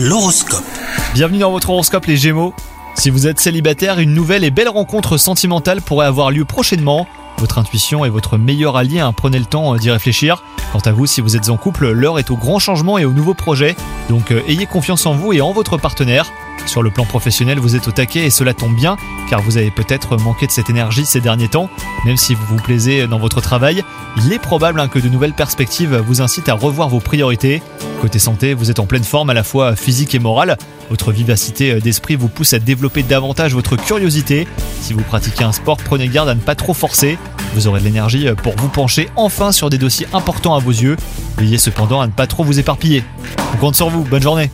L'horoscope. Bienvenue dans votre horoscope les Gémeaux. Si vous êtes célibataire, une nouvelle et belle rencontre sentimentale pourrait avoir lieu prochainement. Votre intuition est votre meilleur allié, hein, prenez le temps euh, d'y réfléchir. Quant à vous, si vous êtes en couple, l'heure est au grand changement et aux nouveaux projets, donc euh, ayez confiance en vous et en votre partenaire. Sur le plan professionnel, vous êtes au taquet et cela tombe bien, car vous avez peut-être manqué de cette énergie ces derniers temps. Même si vous vous plaisez dans votre travail, il est probable hein, que de nouvelles perspectives vous incitent à revoir vos priorités. Côté santé, vous êtes en pleine forme à la fois physique et morale. Votre vivacité d'esprit vous pousse à développer davantage votre curiosité. Si vous pratiquez un sport, prenez garde à ne pas trop forcer. Vous aurez de l'énergie pour vous pencher enfin sur des dossiers importants à vos yeux. Veillez cependant à ne pas trop vous éparpiller. On compte sur vous, bonne journée